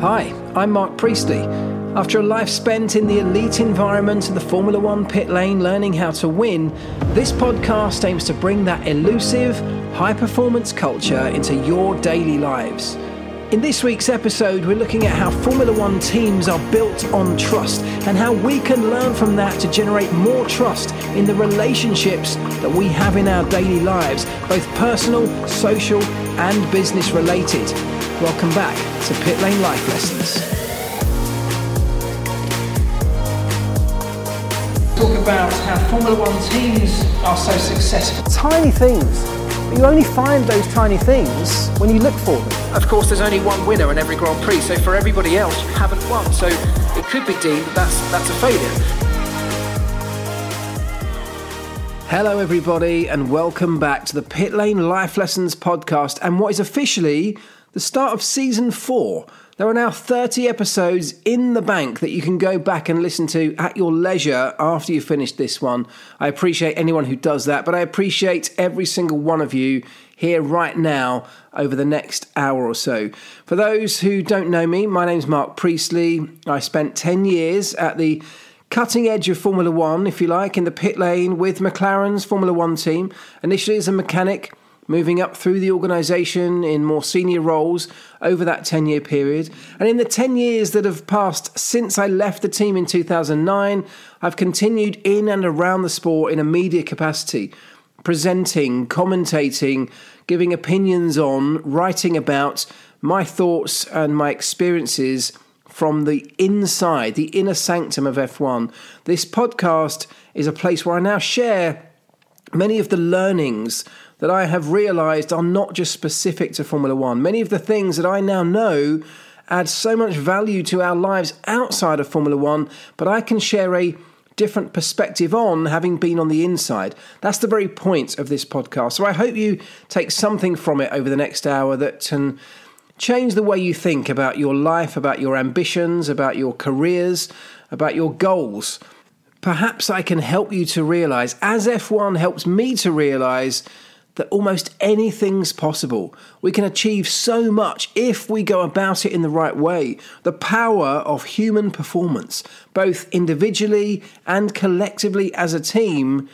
Hi, I'm Mark Priestley. After a life spent in the elite environment of the Formula One pit lane learning how to win, this podcast aims to bring that elusive, high performance culture into your daily lives. In this week's episode, we're looking at how Formula One teams are built on trust and how we can learn from that to generate more trust in the relationships that we have in our daily lives, both personal, social, and business related. Welcome back to Pit Lane Life Lessons. Talk about how Formula One teams are so successful. Tiny things, but you only find those tiny things when you look for them. Of course, there's only one winner in every Grand Prix, so for everybody else, you haven't won. So it could be deemed that that's, that's a failure. Hello, everybody, and welcome back to the Pit Lane Life Lessons podcast and what is officially the start of season four. There are now 30 episodes in the bank that you can go back and listen to at your leisure after you finish this one. I appreciate anyone who does that, but I appreciate every single one of you here right now over the next hour or so. For those who don't know me, my name's Mark Priestley. I spent 10 years at the cutting edge of Formula One, if you like, in the pit lane with McLaren's Formula One team, initially as a mechanic moving up through the organisation in more senior roles over that 10 year period. And in the 10 years that have passed since I left the team in 2009, I've continued in and around the sport in a media capacity, presenting, commentating, giving opinions on, writing about my thoughts and my experiences from the inside, the inner sanctum of F1. This podcast is a place where I now share many of the learnings that I have realized are not just specific to Formula One. Many of the things that I now know add so much value to our lives outside of Formula One, but I can share a different perspective on having been on the inside. That's the very point of this podcast. So I hope you take something from it over the next hour that can change the way you think about your life, about your ambitions, about your careers, about your goals. Perhaps I can help you to realize, as F1 helps me to realize, that almost anything's possible. We can achieve so much if we go about it in the right way. The power of human performance, both individually and collectively as a team,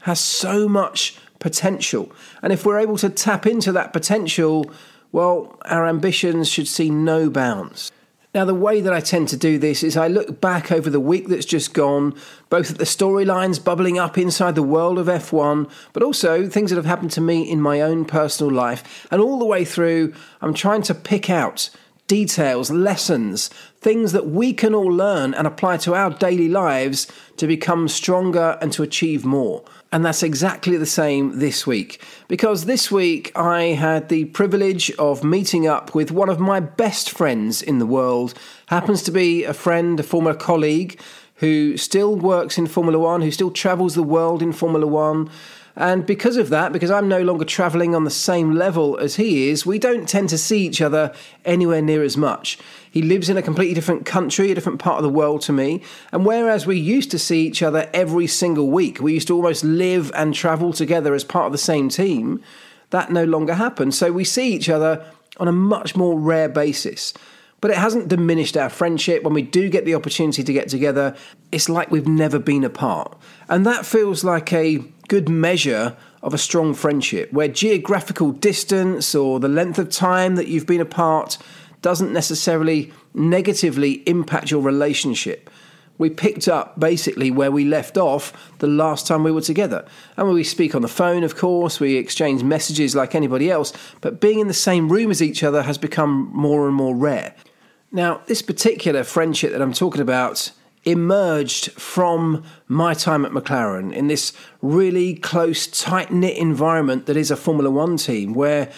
has so much potential. And if we're able to tap into that potential, well, our ambitions should see no bounds. Now, the way that I tend to do this is I look back over the week that's just gone, both at the storylines bubbling up inside the world of F1, but also things that have happened to me in my own personal life. And all the way through, I'm trying to pick out details, lessons, things that we can all learn and apply to our daily lives to become stronger and to achieve more. And that's exactly the same this week. Because this week I had the privilege of meeting up with one of my best friends in the world. Happens to be a friend, a former colleague who still works in Formula One, who still travels the world in Formula One. And because of that, because I'm no longer travelling on the same level as he is, we don't tend to see each other anywhere near as much. He lives in a completely different country, a different part of the world to me. And whereas we used to see each other every single week, we used to almost live and travel together as part of the same team, that no longer happens. So we see each other on a much more rare basis. But it hasn't diminished our friendship. When we do get the opportunity to get together, it's like we've never been apart. And that feels like a good measure of a strong friendship, where geographical distance or the length of time that you've been apart doesn't necessarily negatively impact your relationship. We picked up basically where we left off the last time we were together. And we speak on the phone, of course, we exchange messages like anybody else, but being in the same room as each other has become more and more rare. Now, this particular friendship that I'm talking about emerged from my time at McLaren in this really close, tight knit environment that is a Formula One team where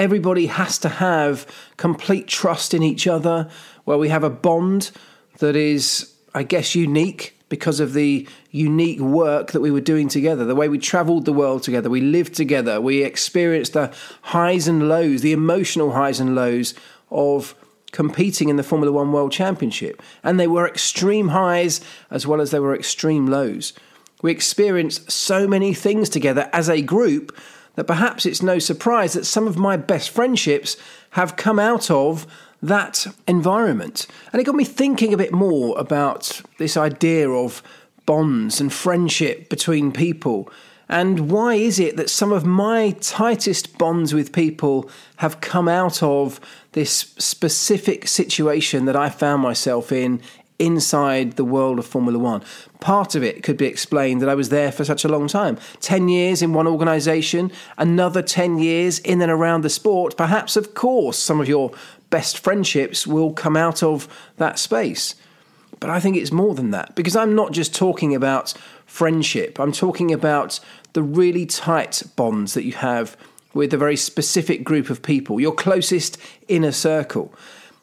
everybody has to have complete trust in each other, where we have a bond that is, I guess, unique because of the unique work that we were doing together, the way we traveled the world together, we lived together, we experienced the highs and lows, the emotional highs and lows of competing in the Formula One World Championship. And they were extreme highs as well as they were extreme lows. We experienced so many things together as a group that perhaps it's no surprise that some of my best friendships have come out of that environment. And it got me thinking a bit more about this idea of bonds and friendship between people. And why is it that some of my tightest bonds with people have come out of this specific situation that I found myself in inside the world of Formula One. Part of it could be explained that I was there for such a long time 10 years in one organisation, another 10 years in and around the sport. Perhaps, of course, some of your best friendships will come out of that space. But I think it's more than that because I'm not just talking about friendship, I'm talking about the really tight bonds that you have with a very specific group of people, your closest inner circle.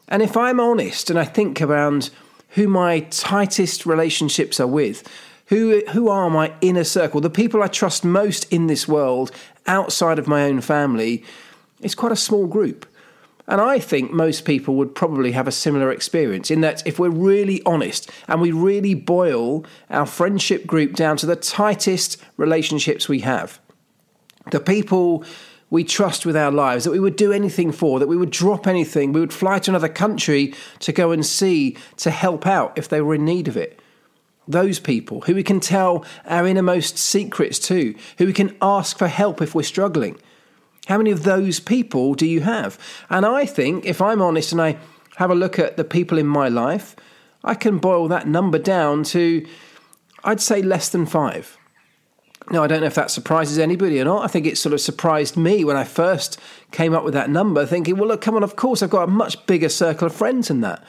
And if I'm honest and I think around who my tightest relationships are with, who, who are my inner circle, the people I trust most in this world outside of my own family, it's quite a small group. And I think most people would probably have a similar experience in that if we're really honest and we really boil our friendship group down to the tightest relationships we have, the people we trust with our lives, that we would do anything for, that we would drop anything, we would fly to another country to go and see, to help out if they were in need of it. Those people who we can tell our innermost secrets to, who we can ask for help if we're struggling. How many of those people do you have? And I think, if I'm honest and I have a look at the people in my life, I can boil that number down to, I'd say, less than five. Now, I don't know if that surprises anybody or not. I think it sort of surprised me when I first came up with that number, thinking, well, look, come on, of course, I've got a much bigger circle of friends than that.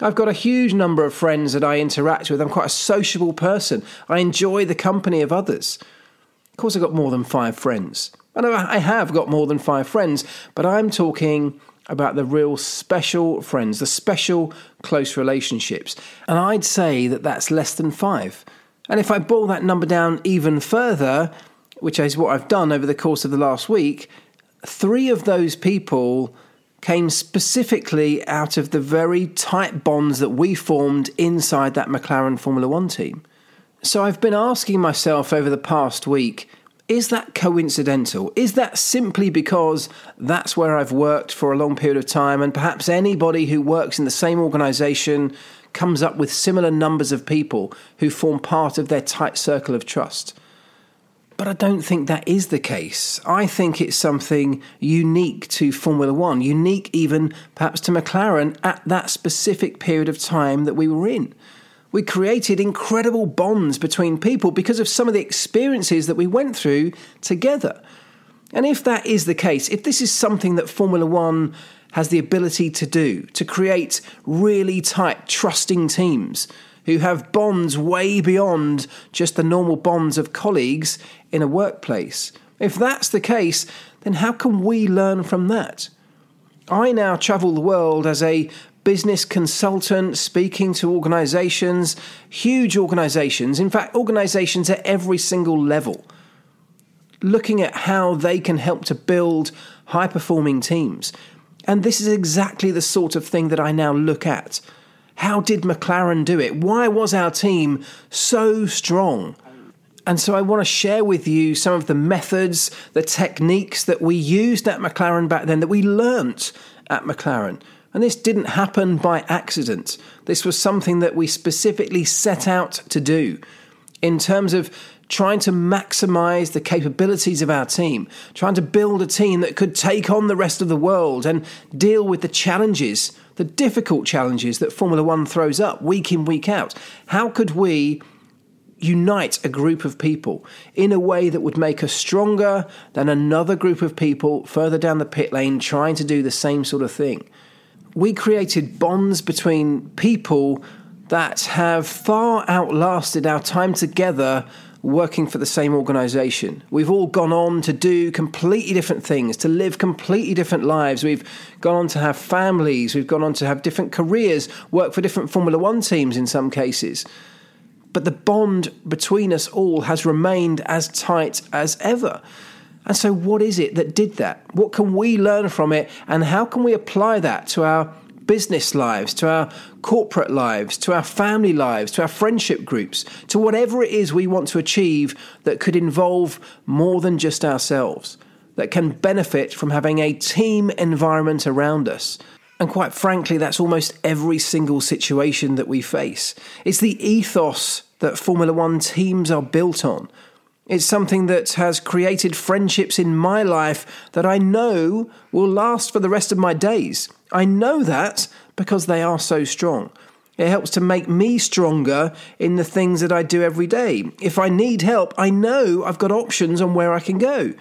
I've got a huge number of friends that I interact with. I'm quite a sociable person. I enjoy the company of others. Of course, I've got more than five friends. And I have got more than five friends, but I'm talking about the real special friends, the special close relationships. And I'd say that that's less than five. And if I boil that number down even further, which is what I've done over the course of the last week, three of those people came specifically out of the very tight bonds that we formed inside that McLaren Formula One team. So I've been asking myself over the past week is that coincidental? Is that simply because that's where I've worked for a long period of time and perhaps anybody who works in the same organisation comes up with similar numbers of people who form part of their tight circle of trust. But I don't think that is the case. I think it's something unique to Formula One, unique even perhaps to McLaren at that specific period of time that we were in. We created incredible bonds between people because of some of the experiences that we went through together. And if that is the case, if this is something that Formula One has the ability to do, to create really tight, trusting teams who have bonds way beyond just the normal bonds of colleagues in a workplace. If that's the case, then how can we learn from that? I now travel the world as a business consultant speaking to organizations, huge organizations, in fact, organizations at every single level, looking at how they can help to build high performing teams. And this is exactly the sort of thing that I now look at. How did McLaren do it? Why was our team so strong? And so I want to share with you some of the methods, the techniques that we used at McLaren back then, that we learnt at McLaren. And this didn't happen by accident. This was something that we specifically set out to do in terms of trying to maximize the capabilities of our team, trying to build a team that could take on the rest of the world and deal with the challenges, the difficult challenges that Formula One throws up week in, week out. How could we unite a group of people in a way that would make us stronger than another group of people further down the pit lane trying to do the same sort of thing? We created bonds between people that have far outlasted our time together working for the same organization. We've all gone on to do completely different things, to live completely different lives. We've gone on to have families, we've gone on to have different careers, work for different Formula One teams in some cases. But the bond between us all has remained as tight as ever. And so, what is it that did that? What can we learn from it? And how can we apply that to our business lives, to our corporate lives, to our family lives, to our friendship groups, to whatever it is we want to achieve that could involve more than just ourselves, that can benefit from having a team environment around us. And quite frankly, that's almost every single situation that we face. It's the ethos that Formula One teams are built on. It's something that has created friendships in my life that I know will last for the rest of my days. I know that because they are so strong. It helps to make me stronger in the things that I do every day. If I need help, I know I've got options on where I can go.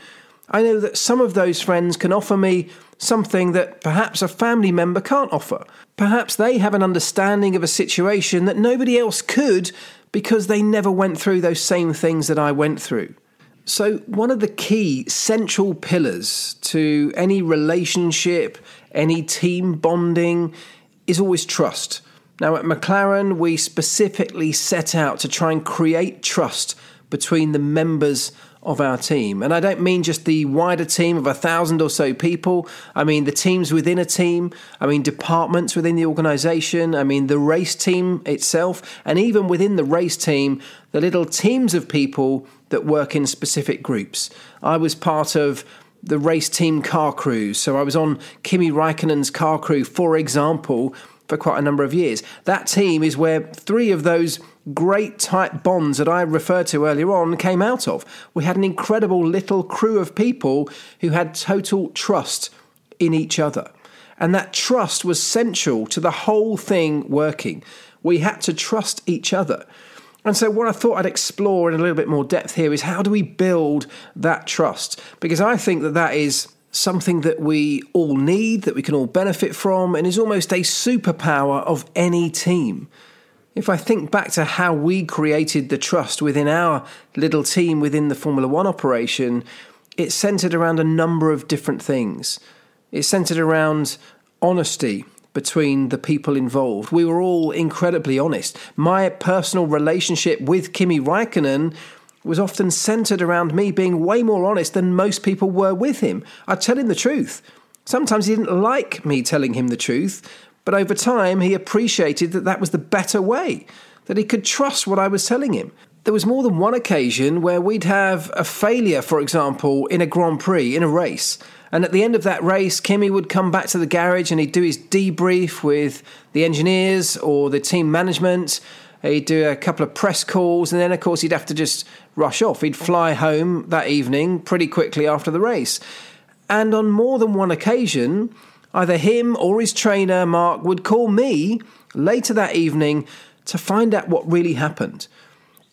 I know that some of those friends can offer me something that perhaps a family member can't offer. Perhaps they have an understanding of a situation that nobody else could because they never went through those same things that I went through. So, one of the key central pillars to any relationship, any team bonding, is always trust. Now, at McLaren, we specifically set out to try and create trust between the members of our team. And I don't mean just the wider team of a thousand or so people. I mean the teams within a team. I mean departments within the organization. I mean the race team itself. And even within the race team, the little teams of people that work in specific groups. I was part of the race team car crew. So I was on Kimi Raikkonen's car crew, for example, for quite a number of years. That team is where three of those great tight bonds that I referred to earlier on came out of. We had an incredible little crew of people who had total trust in each other. And that trust was central to the whole thing working. We had to trust each other. And so, what I thought I'd explore in a little bit more depth here is how do we build that trust? Because I think that that is something that we all need, that we can all benefit from, and is almost a superpower of any team. If I think back to how we created the trust within our little team within the Formula One operation, it centered around a number of different things. It centered around honesty between the people involved. We were all incredibly honest. My personal relationship with Kimi Raikkonen was often centered around me being way more honest than most people were with him. I'd tell him the truth. Sometimes he didn't like me telling him the truth, but over time, he appreciated that that was the better way, that he could trust what I was telling him. There was more than one occasion where we'd have a failure, for example, in a Grand Prix, in a race. And at the end of that race, Kimi would come back to the garage and he'd do his debrief with the engineers or the team management. He'd do a couple of press calls, and then, of course, he'd have to just rush off. He'd fly home that evening pretty quickly after the race. And on more than one occasion, Either him or his trainer, Mark, would call me later that evening to find out what really happened.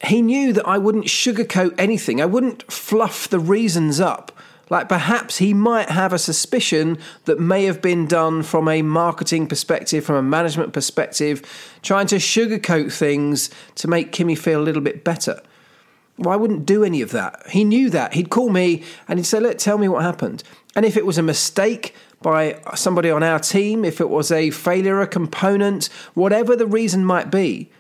He knew that I wouldn't sugarcoat anything, I wouldn't fluff the reasons up. Like perhaps he might have a suspicion that may have been done from a marketing perspective, from a management perspective, trying to sugarcoat things to make Kimi feel a little bit better. Well, I wouldn't do any of that. He knew that. He'd call me and he'd say, Look, tell me what happened. And if it was a mistake, by somebody on our team, if it was a failure, a component, whatever the reason might be,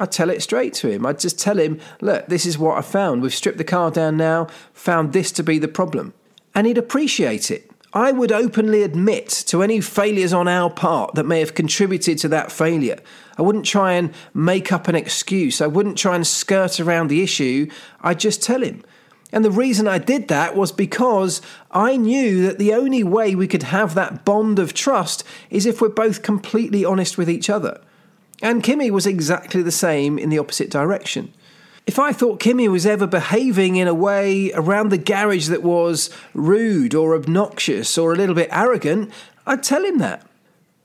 I'd tell it straight to him. I'd just tell him, look, this is what I found. We've stripped the car down now, found this to be the problem. And he'd appreciate it. I would openly admit to any failures on our part that may have contributed to that failure. I wouldn't try and make up an excuse. I wouldn't try and skirt around the issue. I'd just tell him. And the reason I did that was because I knew that the only way we could have that bond of trust is if we're both completely honest with each other. And Kimi was exactly the same in the opposite direction. If I thought Kimi was ever behaving in a way around the garage that was rude or obnoxious or a little bit arrogant, I'd tell him that.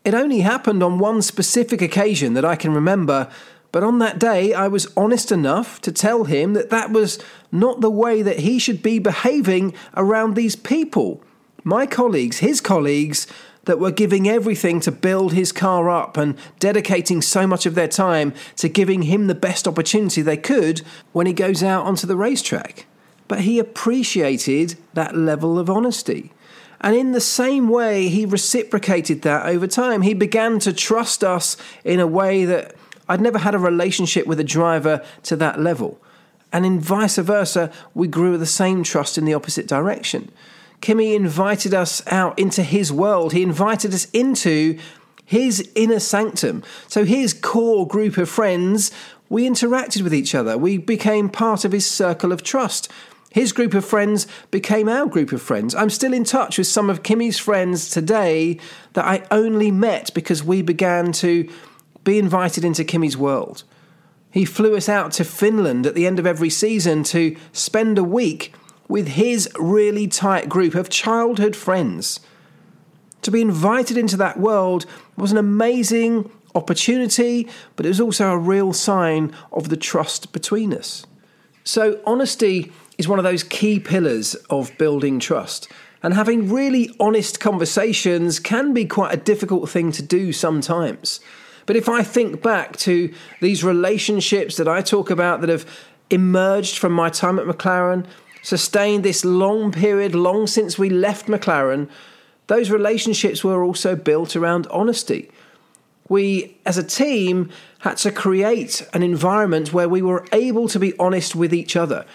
It only happened on one specific occasion that I can remember but on that day, I was honest enough to tell him that that was not the way that he should be behaving around these people. My colleagues, his colleagues, that were giving everything to build his car up and dedicating so much of their time to giving him the best opportunity they could when he goes out onto the racetrack. But he appreciated that level of honesty. And in the same way, he reciprocated that over time. He began to trust us in a way that I'd never had a relationship with a driver to that level. And in vice versa, we grew the same trust in the opposite direction. Kimi invited us out into his world. He invited us into his inner sanctum. So, his core group of friends, we interacted with each other. We became part of his circle of trust. His group of friends became our group of friends. I'm still in touch with some of Kimi's friends today that I only met because we began to be invited into Kimi's world. He flew us out to Finland at the end of every season to spend a week with his really tight group of childhood friends. To be invited into that world was an amazing opportunity, but it was also a real sign of the trust between us. So, honesty is one of those key pillars of building trust. And having really honest conversations can be quite a difficult thing to do sometimes. But if I think back to these relationships that I talk about that have emerged from my time at McLaren, sustained this long period, long since we left McLaren, those relationships were also built around honesty. We, as a team, had to create an environment where we were able to be honest with each other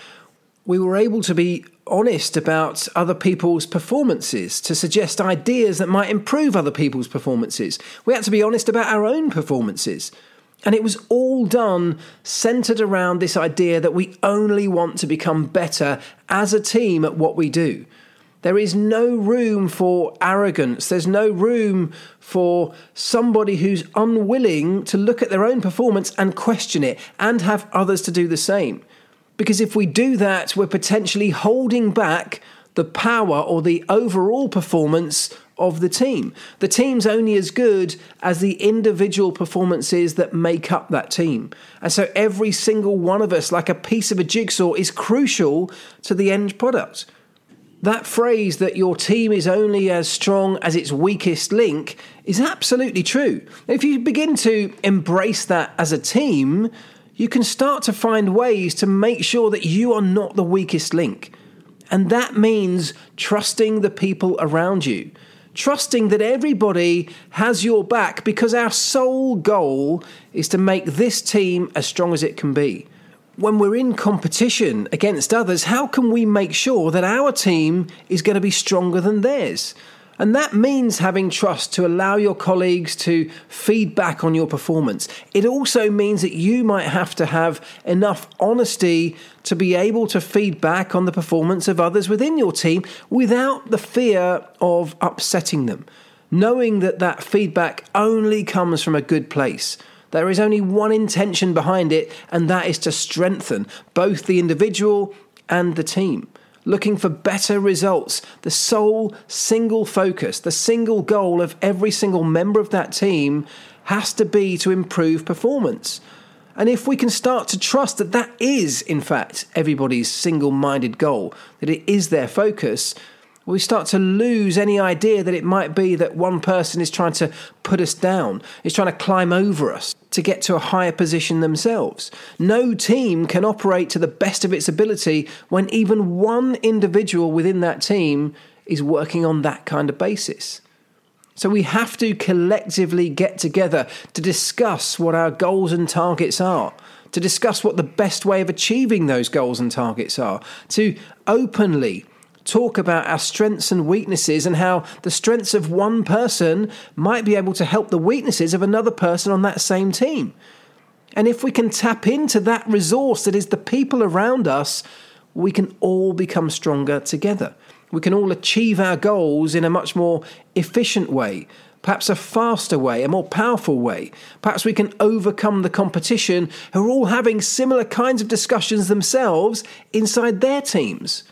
we were able to be honest about other people's performances, to suggest ideas that might improve other people's performances. We had to be honest about our own performances. And it was all done centered around this idea that we only want to become better as a team at what we do. There is no room for arrogance. There's no room for somebody who's unwilling to look at their own performance and question it and have others to do the same. Because if we do that, we're potentially holding back the power or the overall performance of the team. The team's only as good as the individual performances that make up that team. And so every single one of us, like a piece of a jigsaw, is crucial to the end product. That phrase that your team is only as strong as its weakest link is absolutely true. If you begin to embrace that as a team, you can start to find ways to make sure that you are not the weakest link. And that means trusting the people around you, trusting that everybody has your back because our sole goal is to make this team as strong as it can be. When we're in competition against others, how can we make sure that our team is going to be stronger than theirs? And that means having trust to allow your colleagues to feedback on your performance. It also means that you might have to have enough honesty to be able to feed back on the performance of others within your team without the fear of upsetting them. Knowing that that feedback only comes from a good place. There is only one intention behind it, and that is to strengthen both the individual and the team looking for better results. The sole single focus, the single goal of every single member of that team has to be to improve performance. And if we can start to trust that that is, in fact, everybody's single minded goal, that it is their focus, we start to lose any idea that it might be that one person is trying to put us down, is trying to climb over us to get to a higher position themselves. No team can operate to the best of its ability when even one individual within that team is working on that kind of basis. So we have to collectively get together to discuss what our goals and targets are, to discuss what the best way of achieving those goals and targets are, to openly talk about our strengths and weaknesses and how the strengths of one person might be able to help the weaknesses of another person on that same team. And if we can tap into that resource that is the people around us, we can all become stronger together. We can all achieve our goals in a much more efficient way, perhaps a faster way, a more powerful way. Perhaps we can overcome the competition who are all having similar kinds of discussions themselves inside their teams.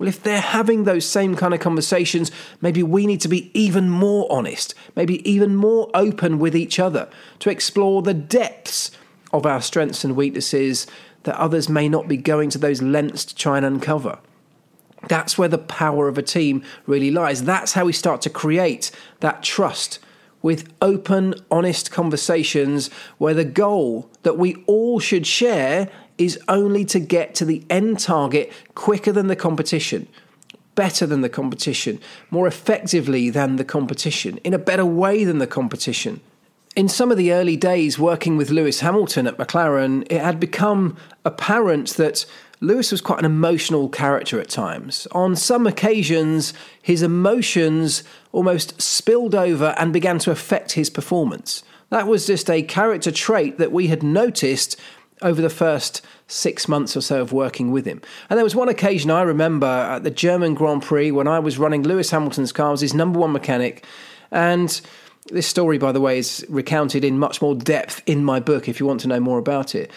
Well, if they're having those same kind of conversations, maybe we need to be even more honest, maybe even more open with each other to explore the depths of our strengths and weaknesses that others may not be going to those lengths to try and uncover. That's where the power of a team really lies. That's how we start to create that trust with open, honest conversations where the goal that we all should share is only to get to the end target quicker than the competition, better than the competition, more effectively than the competition, in a better way than the competition. In some of the early days working with Lewis Hamilton at McLaren, it had become apparent that Lewis was quite an emotional character at times. On some occasions, his emotions almost spilled over and began to affect his performance. That was just a character trait that we had noticed over the first six months or so of working with him. And there was one occasion I remember at the German Grand Prix when I was running Lewis Hamilton's car, I was his number one mechanic. And this story, by the way, is recounted in much more depth in my book if you want to know more about it.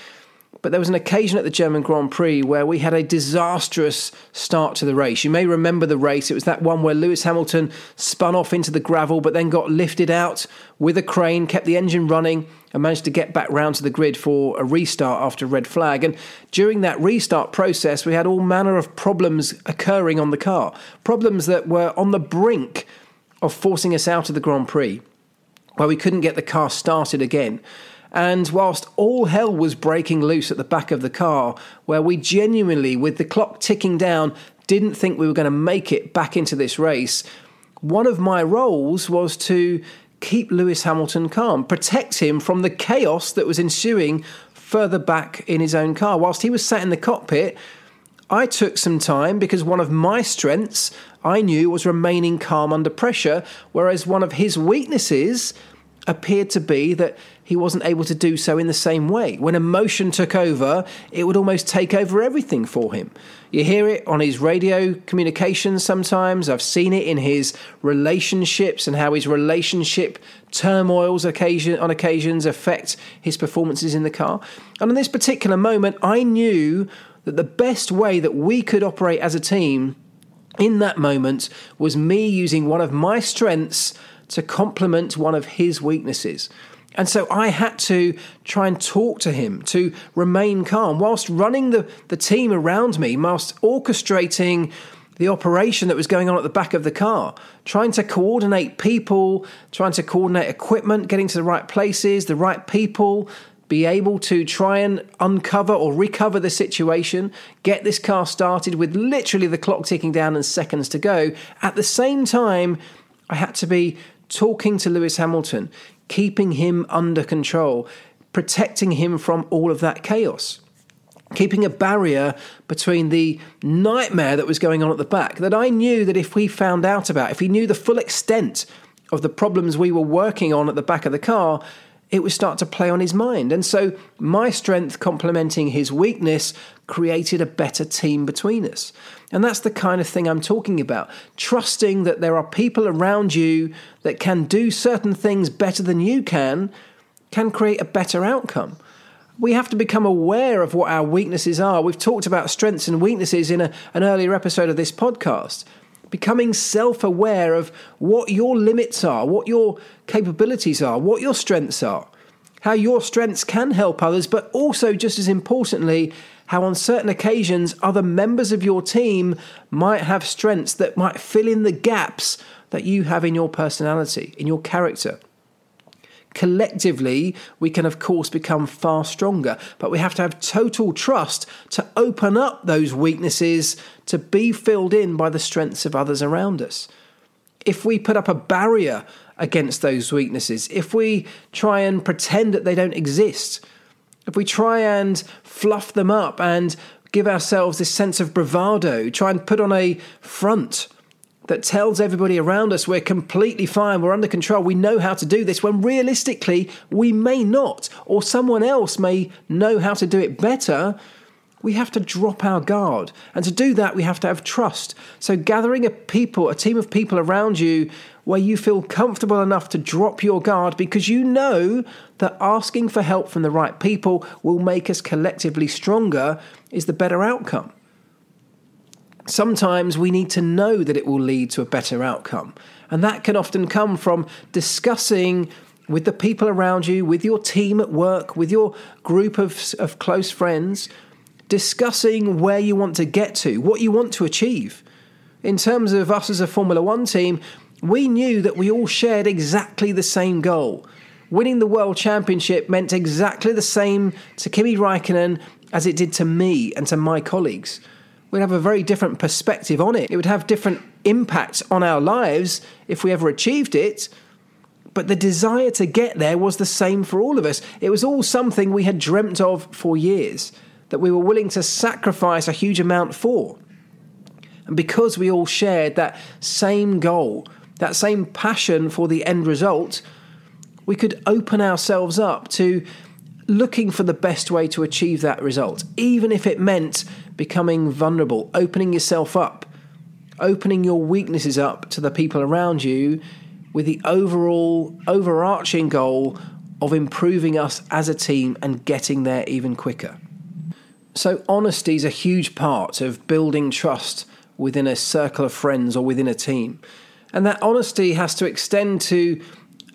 But there was an occasion at the German Grand Prix where we had a disastrous start to the race. You may remember the race. It was that one where Lewis Hamilton spun off into the gravel, but then got lifted out with a crane, kept the engine running, and managed to get back round to the grid for a restart after red flag. And during that restart process, we had all manner of problems occurring on the car. Problems that were on the brink of forcing us out of the Grand Prix, where we couldn't get the car started again. And whilst all hell was breaking loose at the back of the car, where we genuinely, with the clock ticking down, didn't think we were going to make it back into this race, one of my roles was to keep Lewis Hamilton calm, protect him from the chaos that was ensuing further back in his own car. Whilst he was sat in the cockpit, I took some time because one of my strengths I knew was remaining calm under pressure, whereas one of his weaknesses appeared to be that he wasn't able to do so in the same way. When emotion took over, it would almost take over everything for him. You hear it on his radio communications sometimes. I've seen it in his relationships and how his relationship turmoils occasion, on occasions affect his performances in the car. And in this particular moment, I knew that the best way that we could operate as a team in that moment was me using one of my strengths to complement one of his weaknesses. And so I had to try and talk to him to remain calm whilst running the, the team around me, whilst orchestrating the operation that was going on at the back of the car, trying to coordinate people, trying to coordinate equipment, getting to the right places, the right people, be able to try and uncover or recover the situation, get this car started with literally the clock ticking down and seconds to go. At the same time, I had to be talking to Lewis Hamilton, keeping him under control, protecting him from all of that chaos. Keeping a barrier between the nightmare that was going on at the back that I knew that if we found out about, if he knew the full extent of the problems we were working on at the back of the car, it would start to play on his mind. And so my strength complementing his weakness created a better team between us. And that's the kind of thing I'm talking about. Trusting that there are people around you that can do certain things better than you can, can create a better outcome. We have to become aware of what our weaknesses are. We've talked about strengths and weaknesses in a, an earlier episode of this podcast becoming self aware of what your limits are, what your capabilities are, what your strengths are, how your strengths can help others, but also, just as importantly, how on certain occasions other members of your team might have strengths that might fill in the gaps that you have in your personality, in your character. Collectively, we can, of course, become far stronger, but we have to have total trust to open up those weaknesses to be filled in by the strengths of others around us. If we put up a barrier against those weaknesses, if we try and pretend that they don't exist, if we try and fluff them up and give ourselves this sense of bravado, try and put on a front that tells everybody around us we're completely fine, we're under control, we know how to do this, when realistically we may not, or someone else may know how to do it better, we have to drop our guard. And to do that, we have to have trust. So, gathering a people, a team of people around you where you feel comfortable enough to drop your guard because you know that asking for help from the right people will make us collectively stronger is the better outcome. Sometimes we need to know that it will lead to a better outcome. And that can often come from discussing with the people around you, with your team at work, with your group of, of close friends, discussing where you want to get to, what you want to achieve. In terms of us as a Formula One team, we knew that we all shared exactly the same goal. Winning the World Championship meant exactly the same to Kimi Raikkonen as it did to me and to my colleagues we'd have a very different perspective on it. It would have different impacts on our lives if we ever achieved it. But the desire to get there was the same for all of us. It was all something we had dreamt of for years, that we were willing to sacrifice a huge amount for. And because we all shared that same goal, that same passion for the end result, we could open ourselves up to looking for the best way to achieve that result, even if it meant becoming vulnerable, opening yourself up, opening your weaknesses up to the people around you with the overall overarching goal of improving us as a team and getting there even quicker. So, honesty is a huge part of building trust within a circle of friends or within a team. And that honesty has to extend to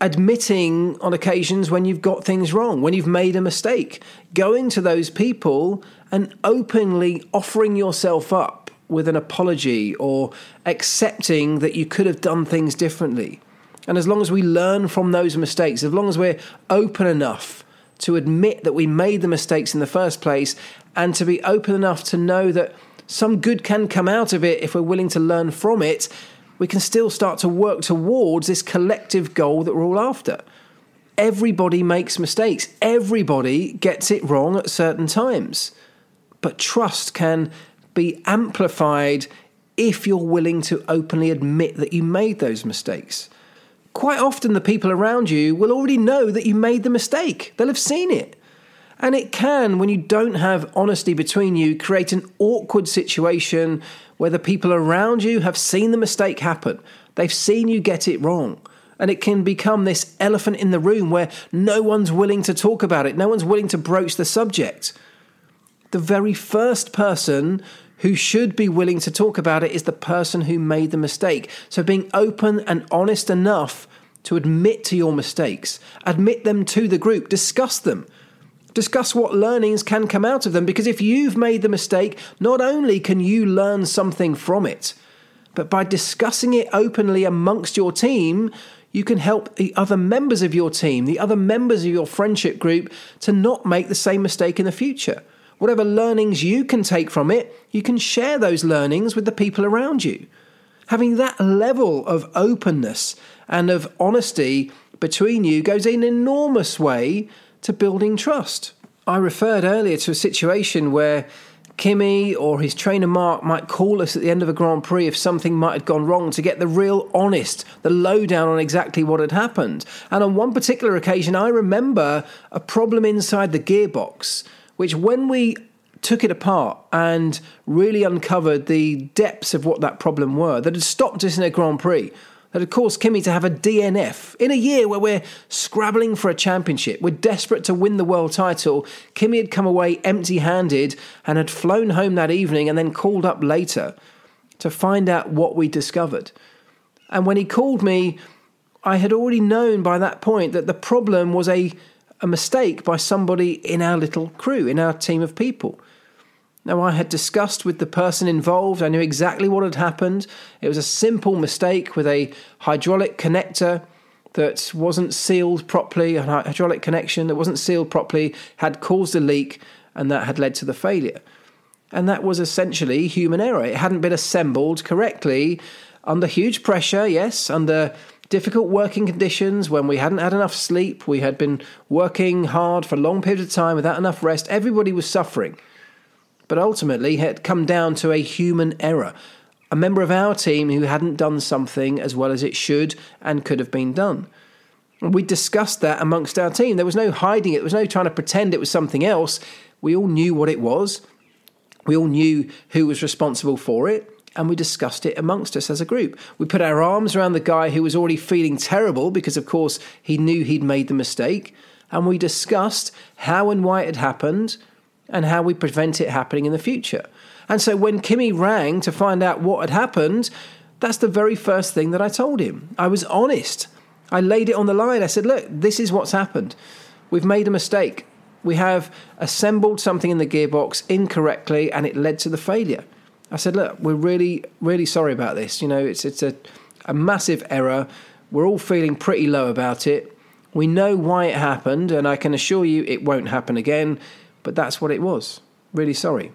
admitting on occasions when you've got things wrong, when you've made a mistake, going to those people and openly offering yourself up with an apology or accepting that you could have done things differently. And as long as we learn from those mistakes, as long as we're open enough to admit that we made the mistakes in the first place and to be open enough to know that some good can come out of it if we're willing to learn from it, we can still start to work towards this collective goal that we're all after. Everybody makes mistakes, everybody gets it wrong at certain times. But trust can be amplified if you're willing to openly admit that you made those mistakes. Quite often, the people around you will already know that you made the mistake, they'll have seen it. And it can, when you don't have honesty between you, create an awkward situation where the people around you have seen the mistake happen. They've seen you get it wrong. And it can become this elephant in the room where no one's willing to talk about it, no one's willing to broach the subject. The very first person who should be willing to talk about it is the person who made the mistake. So being open and honest enough to admit to your mistakes, admit them to the group, discuss them Discuss what learnings can come out of them because if you've made the mistake, not only can you learn something from it, but by discussing it openly amongst your team, you can help the other members of your team, the other members of your friendship group, to not make the same mistake in the future. Whatever learnings you can take from it, you can share those learnings with the people around you. Having that level of openness and of honesty between you goes an enormous way to building trust. I referred earlier to a situation where Kimi or his trainer Mark might call us at the end of a Grand Prix if something might have gone wrong to get the real honest, the lowdown on exactly what had happened. And on one particular occasion, I remember a problem inside the gearbox, which when we took it apart and really uncovered the depths of what that problem were, that had stopped us in a Grand Prix that had caused Kimi to have a DNF. In a year where we're scrabbling for a championship, we're desperate to win the world title, Kimi had come away empty handed and had flown home that evening and then called up later to find out what we'd discovered. And when he called me, I had already known by that point that the problem was a, a mistake by somebody in our little crew, in our team of people. Now, I had discussed with the person involved, I knew exactly what had happened. It was a simple mistake with a hydraulic connector that wasn't sealed properly, a hydraulic connection that wasn't sealed properly had caused a leak, and that had led to the failure. And that was essentially human error. It hadn't been assembled correctly under huge pressure, yes, under difficult working conditions when we hadn't had enough sleep, we had been working hard for long period of time without enough rest. Everybody was suffering but ultimately it had come down to a human error. A member of our team who hadn't done something as well as it should and could have been done. We discussed that amongst our team. There was no hiding it, there was no trying to pretend it was something else. We all knew what it was, we all knew who was responsible for it, and we discussed it amongst us as a group. We put our arms around the guy who was already feeling terrible because, of course, he knew he'd made the mistake, and we discussed how and why it had happened and how we prevent it happening in the future. And so when Kimi rang to find out what had happened, that's the very first thing that I told him. I was honest. I laid it on the line. I said, Look, this is what's happened. We've made a mistake. We have assembled something in the gearbox incorrectly and it led to the failure. I said, Look, we're really, really sorry about this. You know, it's, it's a, a massive error. We're all feeling pretty low about it. We know why it happened, and I can assure you it won't happen again but that's what it was. Really sorry.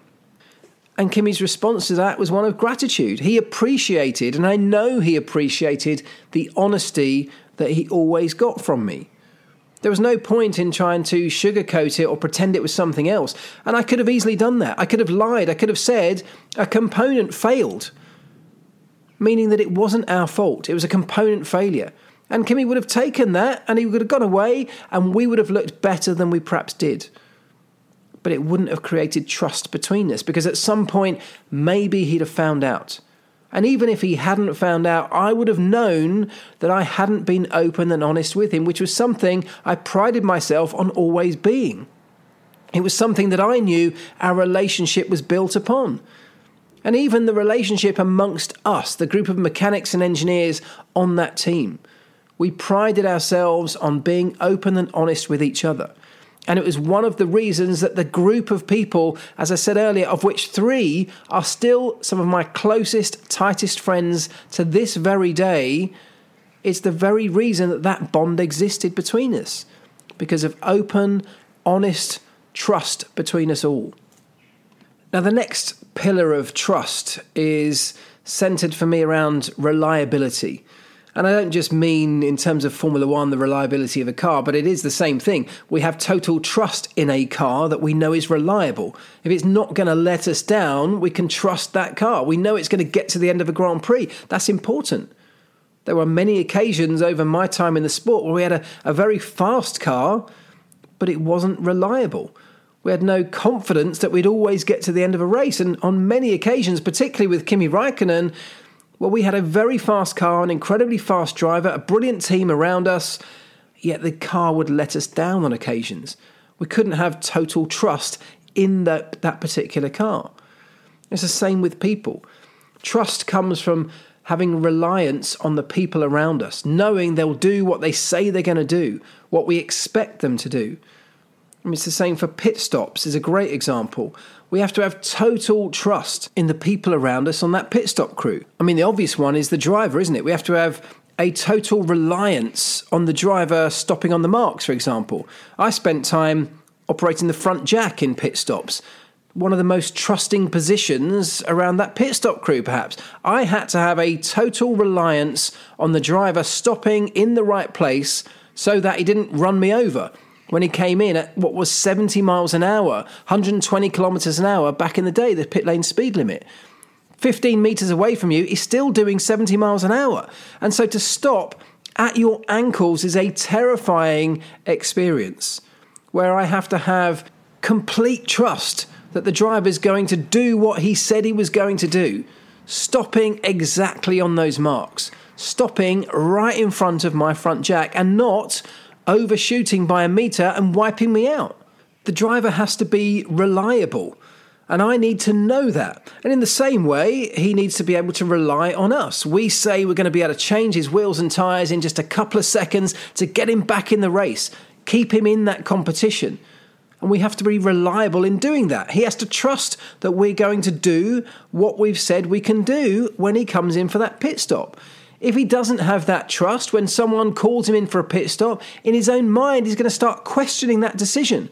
And Kimi's response to that was one of gratitude. He appreciated, and I know he appreciated, the honesty that he always got from me. There was no point in trying to sugarcoat it or pretend it was something else. And I could have easily done that. I could have lied. I could have said a component failed, meaning that it wasn't our fault. It was a component failure. And Kimi would have taken that and he would have gone away and we would have looked better than we perhaps did. But it wouldn't have created trust between us because at some point, maybe he'd have found out. And even if he hadn't found out, I would have known that I hadn't been open and honest with him, which was something I prided myself on always being. It was something that I knew our relationship was built upon. And even the relationship amongst us, the group of mechanics and engineers on that team. We prided ourselves on being open and honest with each other. And it was one of the reasons that the group of people, as I said earlier, of which three are still some of my closest, tightest friends to this very day, it's the very reason that that bond existed between us. Because of open, honest trust between us all. Now, the next pillar of trust is centered for me around reliability. And I don't just mean in terms of Formula One, the reliability of a car, but it is the same thing. We have total trust in a car that we know is reliable. If it's not going to let us down, we can trust that car. We know it's going to get to the end of a Grand Prix. That's important. There were many occasions over my time in the sport where we had a, a very fast car, but it wasn't reliable. We had no confidence that we'd always get to the end of a race. And on many occasions, particularly with Kimi Raikkonen, well, we had a very fast car, an incredibly fast driver, a brilliant team around us, yet the car would let us down on occasions. We couldn't have total trust in that, that particular car. It's the same with people. Trust comes from having reliance on the people around us, knowing they'll do what they say they're going to do, what we expect them to do. I mean, it's the same for pit stops, is a great example. We have to have total trust in the people around us on that pit stop crew. I mean, the obvious one is the driver, isn't it? We have to have a total reliance on the driver stopping on the marks, for example. I spent time operating the front jack in pit stops. One of the most trusting positions around that pit stop crew, perhaps. I had to have a total reliance on the driver stopping in the right place so that he didn't run me over when he came in at what was 70 miles an hour, 120 kilometres an hour back in the day, the pit lane speed limit. 15 metres away from you, he's still doing 70 miles an hour. And so to stop at your ankles is a terrifying experience where I have to have complete trust that the driver is going to do what he said he was going to do, stopping exactly on those marks, stopping right in front of my front jack and not overshooting by a metre and wiping me out. The driver has to be reliable. And I need to know that. And in the same way, he needs to be able to rely on us. We say we're going to be able to change his wheels and tyres in just a couple of seconds to get him back in the race, keep him in that competition. And we have to be reliable in doing that. He has to trust that we're going to do what we've said we can do when he comes in for that pit stop. If he doesn't have that trust, when someone calls him in for a pit stop, in his own mind, he's going to start questioning that decision.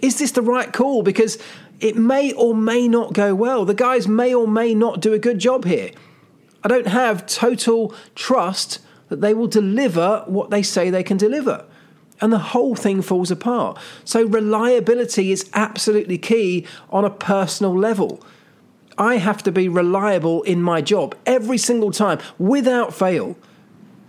Is this the right call? Because it may or may not go well. The guys may or may not do a good job here. I don't have total trust that they will deliver what they say they can deliver. And the whole thing falls apart. So, reliability is absolutely key on a personal level. I have to be reliable in my job every single time without fail.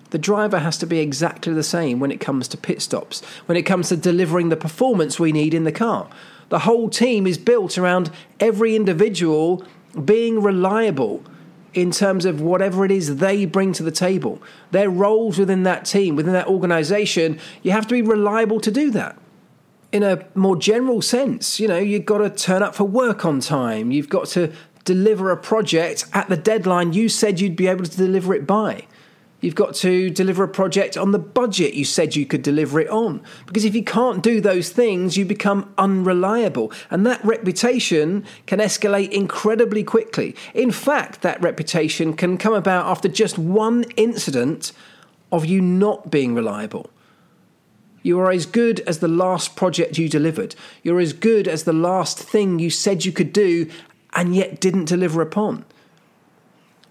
The driver has to be exactly the same when it comes to pit stops, when it comes to delivering the performance we need in the car. The whole team is built around every individual being reliable in terms of whatever it is they bring to the table. Their roles within that team, within that organization, you have to be reliable to do that in a more general sense. You know, you've got to turn up for work on time. You've got to deliver a project at the deadline you said you'd be able to deliver it by. You've got to deliver a project on the budget you said you could deliver it on. Because if you can't do those things, you become unreliable. And that reputation can escalate incredibly quickly. In fact, that reputation can come about after just one incident of you not being reliable. You are as good as the last project you delivered. You're as good as the last thing you said you could do and yet didn't deliver upon.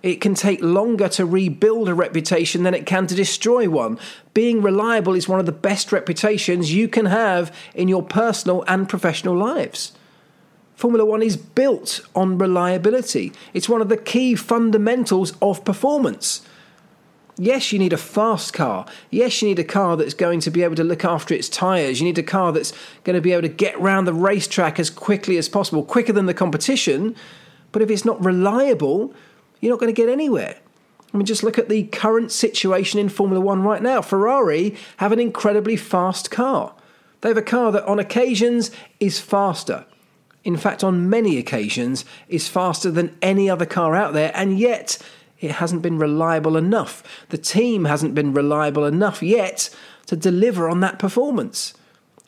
It can take longer to rebuild a reputation than it can to destroy one. Being reliable is one of the best reputations you can have in your personal and professional lives. Formula One is built on reliability, it's one of the key fundamentals of performance. Yes, you need a fast car. Yes, you need a car that's going to be able to look after its tyres. You need a car that's going to be able to get round the racetrack as quickly as possible, quicker than the competition. But if it's not reliable, you're not going to get anywhere. I mean, just look at the current situation in Formula One right now. Ferrari have an incredibly fast car. They have a car that, on occasions, is faster. In fact, on many occasions, is faster than any other car out there, and yet it hasn't been reliable enough. The team hasn't been reliable enough yet to deliver on that performance.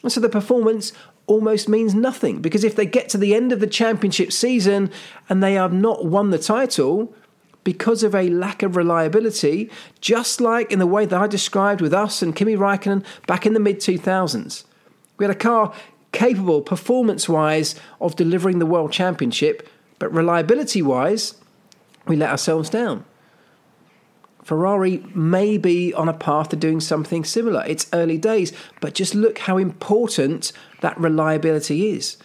And so the performance almost means nothing because if they get to the end of the championship season and they have not won the title, because of a lack of reliability, just like in the way that I described with us and Kimi Raikkonen back in the mid 2000s. We had a car capable, performance wise, of delivering the World Championship, but reliability wise, we let ourselves down. Ferrari may be on a path to doing something similar. It's early days, but just look how important that reliability is.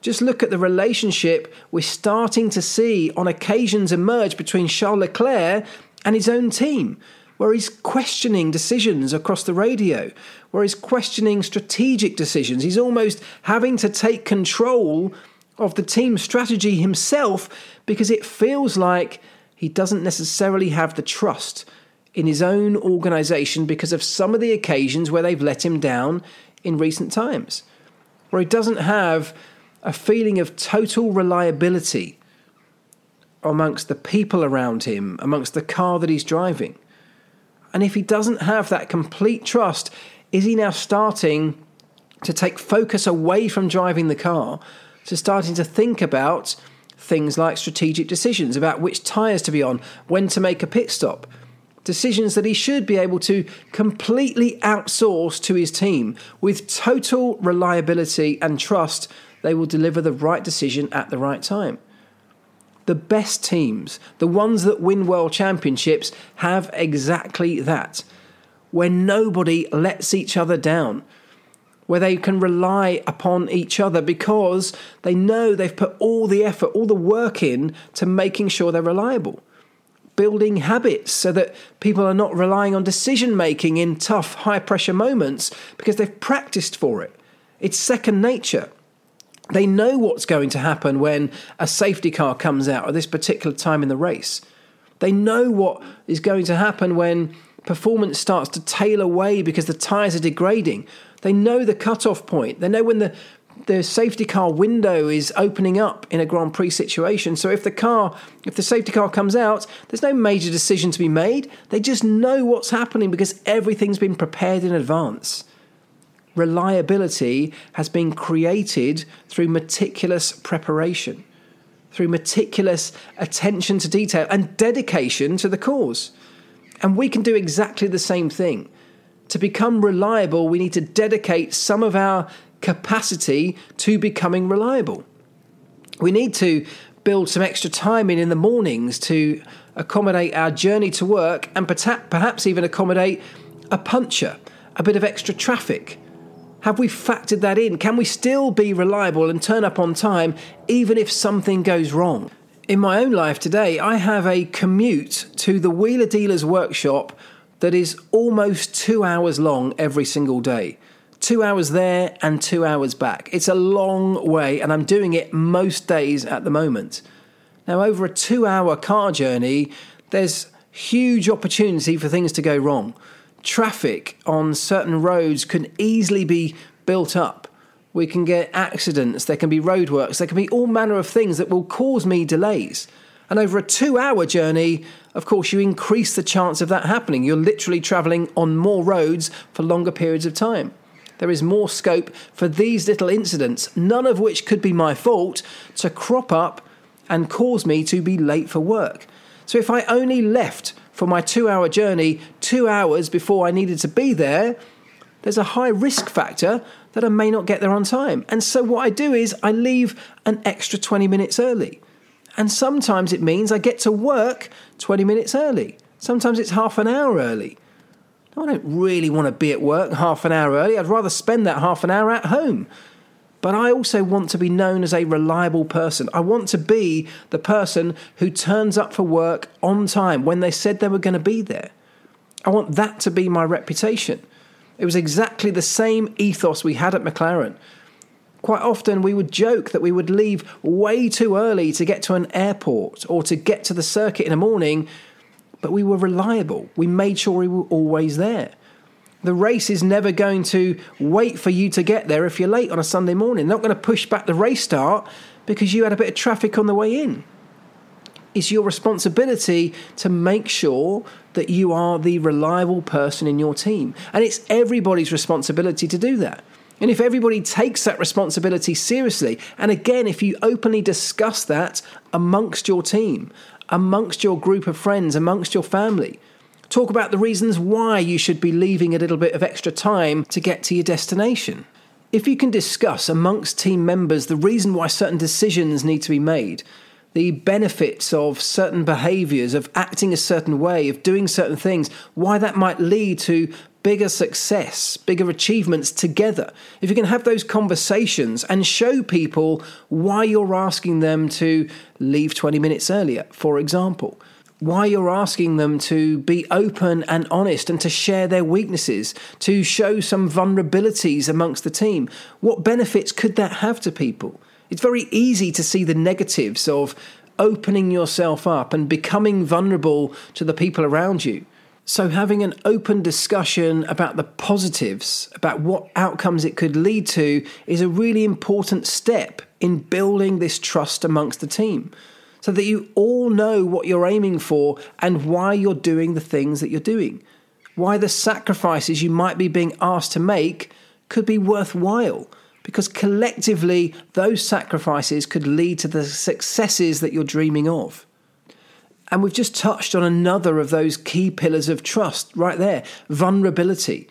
Just look at the relationship we're starting to see on occasions emerge between Charles Leclerc and his own team, where he's questioning decisions across the radio, where he's questioning strategic decisions. He's almost having to take control of the team strategy himself because it feels like he doesn't necessarily have the trust in his own organisation because of some of the occasions where they've let him down in recent times, where he doesn't have a feeling of total reliability amongst the people around him, amongst the car that he's driving. And if he doesn't have that complete trust, is he now starting to take focus away from driving the car to starting to think about things like strategic decisions about which tyres to be on, when to make a pit stop? Decisions that he should be able to completely outsource to his team with total reliability and trust they will deliver the right decision at the right time. The best teams, the ones that win world championships, have exactly that. Where nobody lets each other down, where they can rely upon each other because they know they've put all the effort, all the work in to making sure they're reliable. Building habits so that people are not relying on decision making in tough, high pressure moments because they've practiced for it. It's second nature. They know what's going to happen when a safety car comes out at this particular time in the race. They know what is going to happen when performance starts to tail away because the tyres are degrading. They know the cut-off point. They know when the the safety car window is opening up in a Grand Prix situation. So if the car, if the safety car comes out, there's no major decision to be made. They just know what's happening because everything's been prepared in advance reliability has been created through meticulous preparation, through meticulous attention to detail and dedication to the cause. And we can do exactly the same thing. To become reliable, we need to dedicate some of our capacity to becoming reliable. We need to build some extra time in in the mornings to accommodate our journey to work and perhaps even accommodate a puncher, a bit of extra traffic, have we factored that in? Can we still be reliable and turn up on time even if something goes wrong? In my own life today, I have a commute to the Wheeler Dealers workshop that is almost two hours long every single day. Two hours there and two hours back. It's a long way, and I'm doing it most days at the moment. Now, over a two hour car journey, there's huge opportunity for things to go wrong traffic on certain roads can easily be built up. We can get accidents, there can be roadworks, there can be all manner of things that will cause me delays. And over a two hour journey, of course, you increase the chance of that happening. You're literally travelling on more roads for longer periods of time. There is more scope for these little incidents, none of which could be my fault, to crop up and cause me to be late for work. So if I only left for my two hour journey two hours before I needed to be there, there's a high risk factor that I may not get there on time. And so what I do is I leave an extra 20 minutes early. And sometimes it means I get to work 20 minutes early. Sometimes it's half an hour early. I don't really want to be at work half an hour early. I'd rather spend that half an hour at home. But I also want to be known as a reliable person. I want to be the person who turns up for work on time when they said they were going to be there. I want that to be my reputation. It was exactly the same ethos we had at McLaren. Quite often, we would joke that we would leave way too early to get to an airport or to get to the circuit in the morning, but we were reliable. We made sure we were always there. The race is never going to wait for you to get there if you're late on a Sunday morning. They're not going to push back the race start because you had a bit of traffic on the way in. It's your responsibility to make sure that you are the reliable person in your team. And it's everybody's responsibility to do that. And if everybody takes that responsibility seriously, and again, if you openly discuss that amongst your team, amongst your group of friends, amongst your family, talk about the reasons why you should be leaving a little bit of extra time to get to your destination. If you can discuss amongst team members the reason why certain decisions need to be made, the benefits of certain behaviors, of acting a certain way, of doing certain things, why that might lead to bigger success, bigger achievements together. If you can have those conversations and show people why you're asking them to leave 20 minutes earlier, for example, why you're asking them to be open and honest and to share their weaknesses, to show some vulnerabilities amongst the team, what benefits could that have to people? It's very easy to see the negatives of opening yourself up and becoming vulnerable to the people around you. So, having an open discussion about the positives, about what outcomes it could lead to, is a really important step in building this trust amongst the team so that you all know what you're aiming for and why you're doing the things that you're doing. Why the sacrifices you might be being asked to make could be worthwhile because collectively those sacrifices could lead to the successes that you're dreaming of. And we've just touched on another of those key pillars of trust right there vulnerability.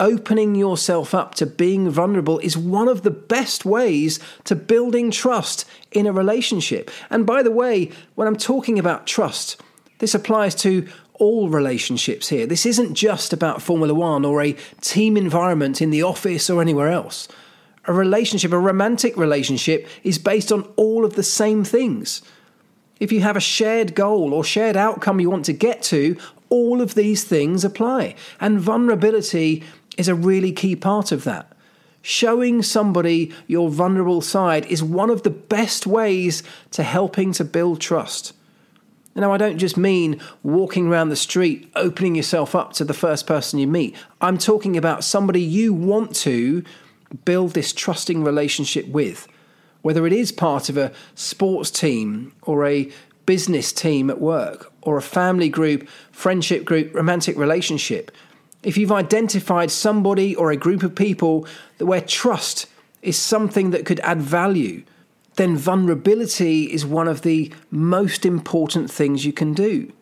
Opening yourself up to being vulnerable is one of the best ways to building trust in a relationship. And by the way, when I'm talking about trust, this applies to all relationships here. This isn't just about Formula One or a team environment in the office or anywhere else. A relationship, a romantic relationship, is based on all of the same things if you have a shared goal or shared outcome you want to get to, all of these things apply. And vulnerability is a really key part of that. Showing somebody your vulnerable side is one of the best ways to helping to build trust. Now, I don't just mean walking around the street, opening yourself up to the first person you meet. I'm talking about somebody you want to build this trusting relationship with whether it is part of a sports team or a business team at work or a family group, friendship group, romantic relationship, if you've identified somebody or a group of people that where trust is something that could add value, then vulnerability is one of the most important things you can do.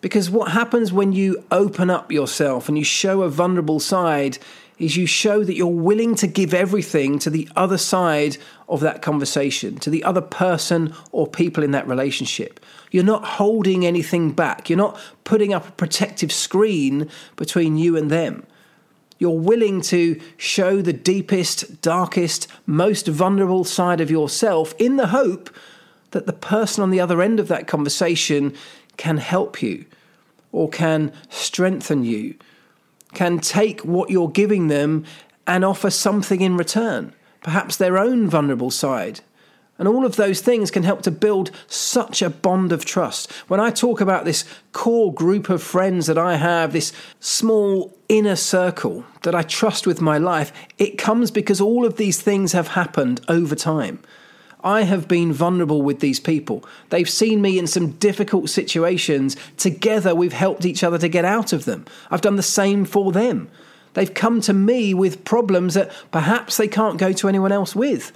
Because what happens when you open up yourself and you show a vulnerable side is you show that you're willing to give everything to the other side of that conversation, to the other person or people in that relationship. You're not holding anything back. You're not putting up a protective screen between you and them. You're willing to show the deepest, darkest, most vulnerable side of yourself in the hope that the person on the other end of that conversation can help you or can strengthen you can take what you're giving them and offer something in return, perhaps their own vulnerable side. And all of those things can help to build such a bond of trust. When I talk about this core group of friends that I have, this small inner circle that I trust with my life, it comes because all of these things have happened over time. I have been vulnerable with these people. They've seen me in some difficult situations. Together, we've helped each other to get out of them. I've done the same for them. They've come to me with problems that perhaps they can't go to anyone else with.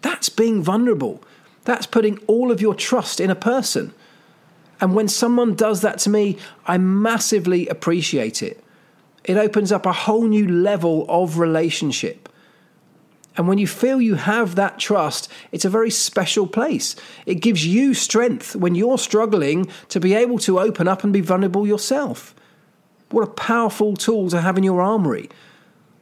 That's being vulnerable. That's putting all of your trust in a person. And when someone does that to me, I massively appreciate it. It opens up a whole new level of relationship. And when you feel you have that trust, it's a very special place. It gives you strength when you're struggling to be able to open up and be vulnerable yourself. What a powerful tool to have in your armory.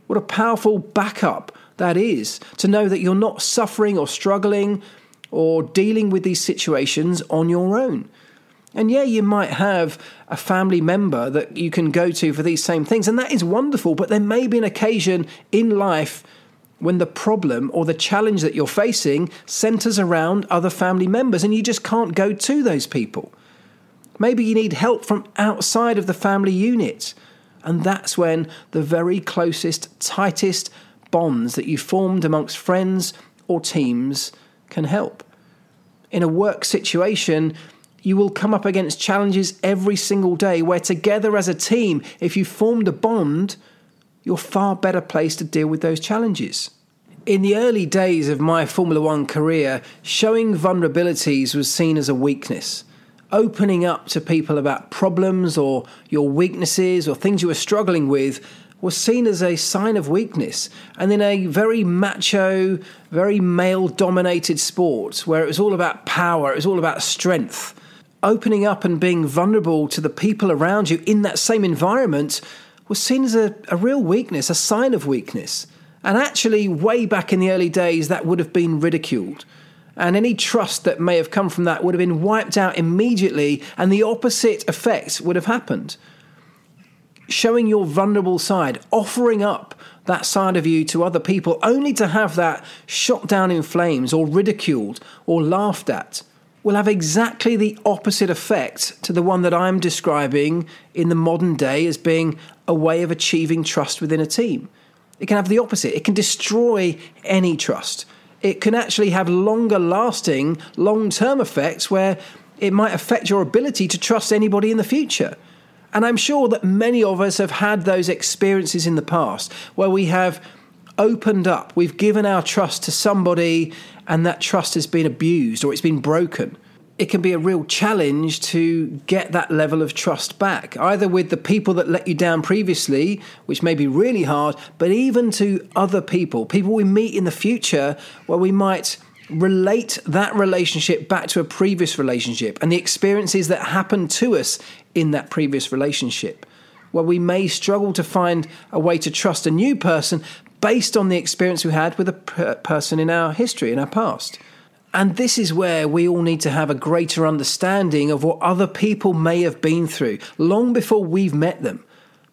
What a powerful backup that is to know that you're not suffering or struggling or dealing with these situations on your own. And yeah, you might have a family member that you can go to for these same things, and that is wonderful, but there may be an occasion in life when the problem or the challenge that you're facing centers around other family members and you just can't go to those people. Maybe you need help from outside of the family unit. And that's when the very closest, tightest bonds that you formed amongst friends or teams can help. In a work situation, you will come up against challenges every single day where, together as a team, if you formed a bond, you're far better placed to deal with those challenges. In the early days of my Formula One career, showing vulnerabilities was seen as a weakness. Opening up to people about problems or your weaknesses or things you were struggling with was seen as a sign of weakness. And in a very macho, very male dominated sport where it was all about power, it was all about strength, opening up and being vulnerable to the people around you in that same environment was seen as a, a real weakness, a sign of weakness. And actually, way back in the early days, that would have been ridiculed. And any trust that may have come from that would have been wiped out immediately, and the opposite effect would have happened. Showing your vulnerable side, offering up that side of you to other people, only to have that shot down in flames, or ridiculed, or laughed at, will have exactly the opposite effect to the one that I'm describing in the modern day as being a way of achieving trust within a team. It can have the opposite, it can destroy any trust. It can actually have longer lasting, long term effects where it might affect your ability to trust anybody in the future. And I'm sure that many of us have had those experiences in the past where we have opened up, we've given our trust to somebody, and that trust has been abused or it's been broken. It can be a real challenge to get that level of trust back, either with the people that let you down previously, which may be really hard, but even to other people, people we meet in the future where we might relate that relationship back to a previous relationship and the experiences that happened to us in that previous relationship. Where we may struggle to find a way to trust a new person based on the experience we had with a per- person in our history, in our past. And this is where we all need to have a greater understanding of what other people may have been through long before we've met them.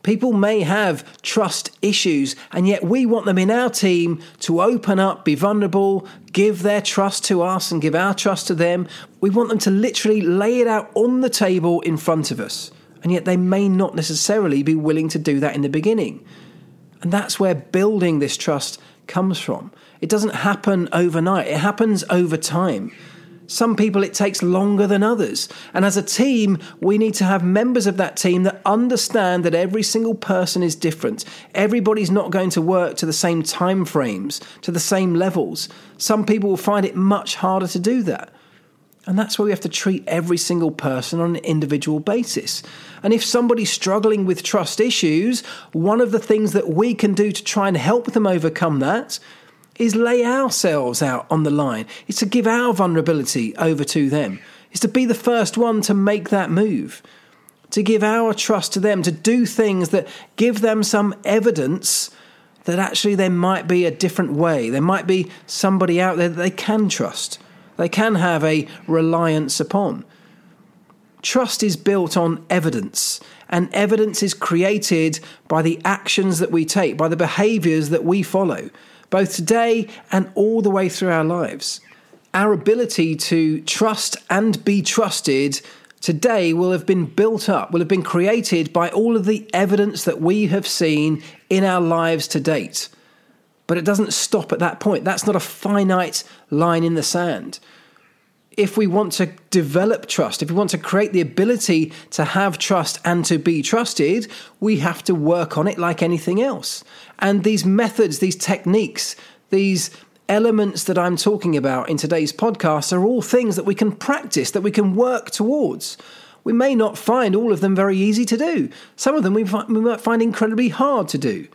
People may have trust issues, and yet we want them in our team to open up, be vulnerable, give their trust to us, and give our trust to them. We want them to literally lay it out on the table in front of us, and yet they may not necessarily be willing to do that in the beginning. And that's where building this trust comes from. It doesn't happen overnight, it happens over time. Some people it takes longer than others. And as a team, we need to have members of that team that understand that every single person is different. Everybody's not going to work to the same time frames, to the same levels. Some people will find it much harder to do that. And that's why we have to treat every single person on an individual basis. And if somebody's struggling with trust issues, one of the things that we can do to try and help them overcome that is lay ourselves out on the line. It's to give our vulnerability over to them. It's to be the first one to make that move. To give our trust to them, to do things that give them some evidence that actually there might be a different way. There might be somebody out there that they can trust they can have a reliance upon. Trust is built on evidence, and evidence is created by the actions that we take, by the behaviors that we follow, both today and all the way through our lives. Our ability to trust and be trusted today will have been built up, will have been created by all of the evidence that we have seen in our lives to date. But it doesn't stop at that point. That's not a finite line in the sand. If we want to develop trust, if we want to create the ability to have trust and to be trusted, we have to work on it like anything else. And these methods, these techniques, these elements that I'm talking about in today's podcast are all things that we can practice, that we can work towards. We may not find all of them very easy to do. Some of them we, might find incredibly hard to do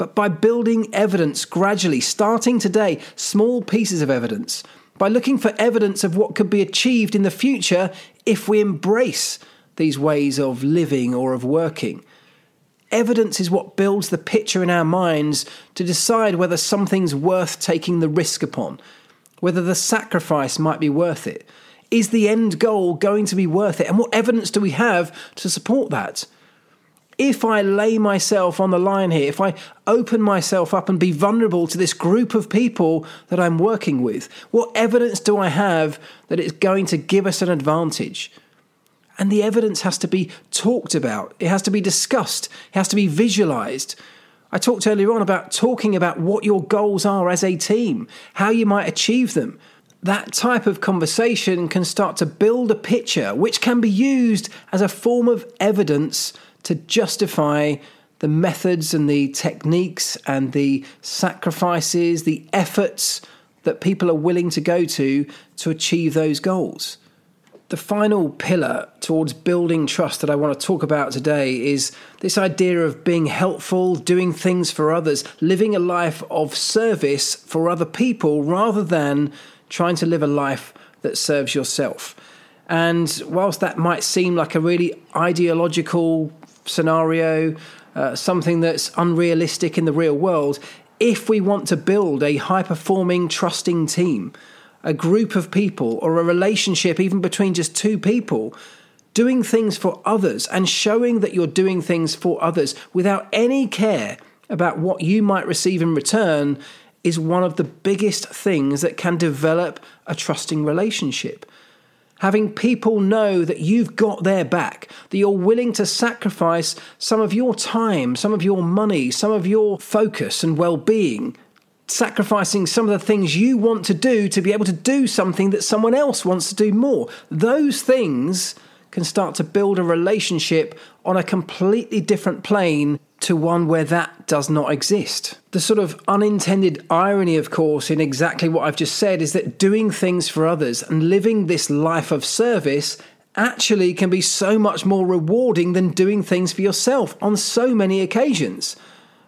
but by building evidence gradually, starting today, small pieces of evidence, by looking for evidence of what could be achieved in the future if we embrace these ways of living or of working. Evidence is what builds the picture in our minds to decide whether something's worth taking the risk upon, whether the sacrifice might be worth it. Is the end goal going to be worth it? And what evidence do we have to support that? If I lay myself on the line here, if I open myself up and be vulnerable to this group of people that I'm working with, what evidence do I have that it's going to give us an advantage? And the evidence has to be talked about, it has to be discussed, it has to be visualized. I talked earlier on about talking about what your goals are as a team, how you might achieve them. That type of conversation can start to build a picture which can be used as a form of evidence to justify the methods and the techniques and the sacrifices, the efforts that people are willing to go to to achieve those goals. The final pillar towards building trust that I want to talk about today is this idea of being helpful, doing things for others, living a life of service for other people rather than trying to live a life that serves yourself. And whilst that might seem like a really ideological scenario, uh, something that's unrealistic in the real world, if we want to build a high performing, trusting team, a group of people or a relationship, even between just two people, doing things for others and showing that you're doing things for others without any care about what you might receive in return is one of the biggest things that can develop a trusting relationship. Having people know that you've got their back, that you're willing to sacrifice some of your time, some of your money, some of your focus and well being sacrificing some of the things you want to do to be able to do something that someone else wants to do more. Those things can start to build a relationship on a completely different plane to one where that does not exist. The sort of unintended irony, of course, in exactly what I've just said is that doing things for others and living this life of service actually can be so much more rewarding than doing things for yourself on so many occasions.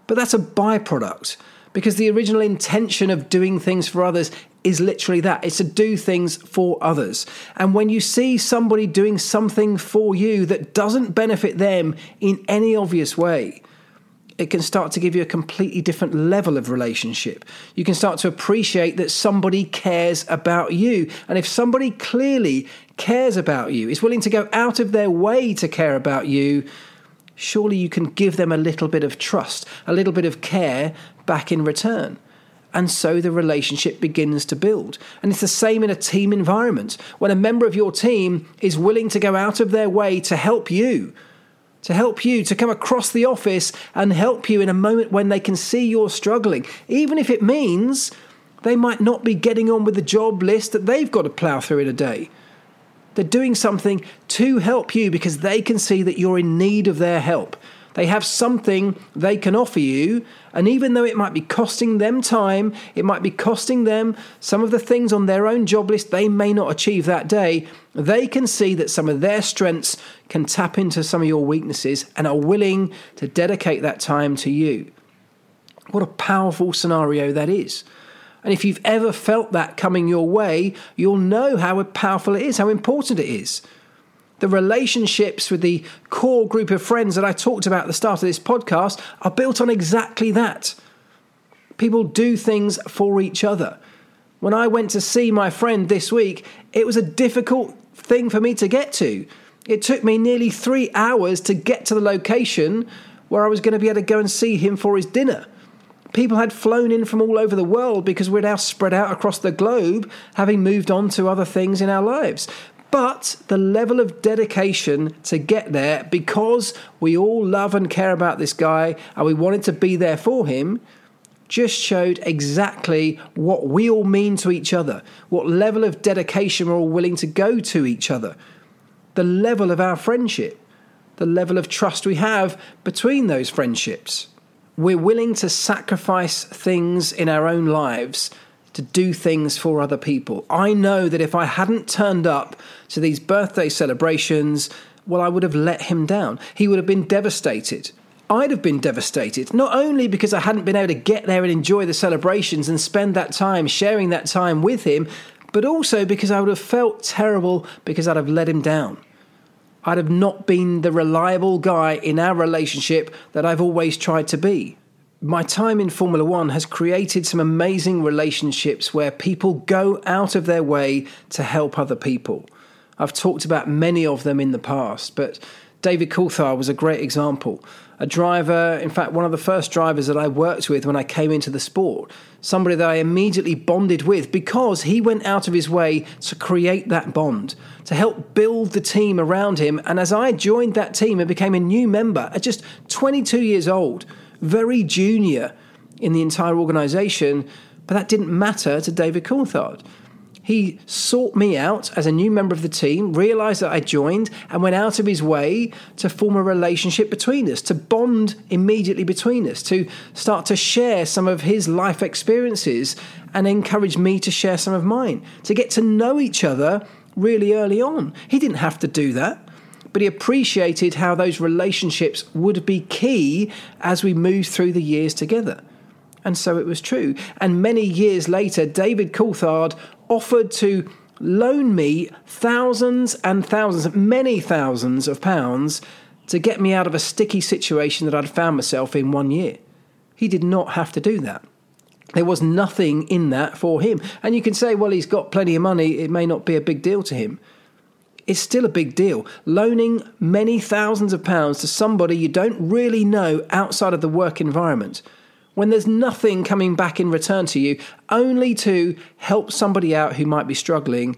But that's a byproduct because the original intention of doing things for others is literally that it's to do things for others. And when you see somebody doing something for you that doesn't benefit them in any obvious way, it can start to give you a completely different level of relationship. You can start to appreciate that somebody cares about you. And if somebody clearly cares about you, is willing to go out of their way to care about you, surely you can give them a little bit of trust, a little bit of care back in return. And so the relationship begins to build. And it's the same in a team environment. When a member of your team is willing to go out of their way to help you, to help you, to come across the office and help you in a moment when they can see you're struggling, even if it means they might not be getting on with the job list that they've got to plough through in a day. They're doing something to help you because they can see that you're in need of their help. They have something they can offer you, and even though it might be costing them time, it might be costing them some of the things on their own job list they may not achieve that day, they can see that some of their strengths can tap into some of your weaknesses and are willing to dedicate that time to you. What a powerful scenario that is. And if you've ever felt that coming your way, you'll know how powerful it is, how important it is. The relationships with the core group of friends that I talked about at the start of this podcast are built on exactly that. People do things for each other. When I went to see my friend this week, it was a difficult thing for me to get to. It took me nearly three hours to get to the location where I was going to be able to go and see him for his dinner. People had flown in from all over the world because we're now spread out across the globe, having moved on to other things in our lives. But the level of dedication to get there, because we all love and care about this guy and we wanted to be there for him, just showed exactly what we all mean to each other, what level of dedication we're all willing to go to each other, the level of our friendship, the level of trust we have between those friendships. We're willing to sacrifice things in our own lives to do things for other people. I know that if I hadn't turned up to these birthday celebrations, well, I would have let him down. He would have been devastated. I'd have been devastated, not only because I hadn't been able to get there and enjoy the celebrations and spend that time sharing that time with him, but also because I would have felt terrible because I'd have let him down. I'd have not been the reliable guy in our relationship that I've always tried to be. My time in Formula One has created some amazing relationships where people go out of their way to help other people. I've talked about many of them in the past, but David Coulthard was a great example. A driver, in fact, one of the first drivers that I worked with when I came into the sport, somebody that I immediately bonded with because he went out of his way to create that bond, to help build the team around him. And as I joined that team and became a new member at just 22 years old, very junior in the entire organisation, but that didn't matter to David Coulthard. He sought me out as a new member of the team, realized that I joined, and went out of his way to form a relationship between us, to bond immediately between us, to start to share some of his life experiences and encourage me to share some of mine, to get to know each other really early on. He didn't have to do that. But he appreciated how those relationships would be key as we moved through the years together. And so it was true. And many years later, David Coulthard offered to loan me thousands and thousands, many thousands of pounds to get me out of a sticky situation that I'd found myself in one year. He did not have to do that. There was nothing in that for him. And you can say, well, he's got plenty of money, it may not be a big deal to him. It's still a big deal. Loaning many thousands of pounds to somebody you don't really know outside of the work environment when there's nothing coming back in return to you, only to help somebody out who might be struggling,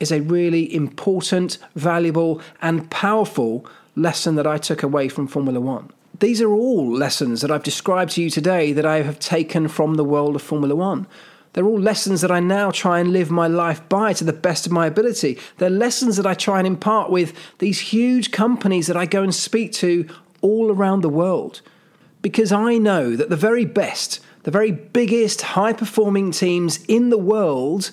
is a really important, valuable, and powerful lesson that I took away from Formula One. These are all lessons that I've described to you today that I have taken from the world of Formula One. They're all lessons that I now try and live my life by to the best of my ability. They're lessons that I try and impart with these huge companies that I go and speak to all around the world because I know that the very best, the very biggest high performing teams in the world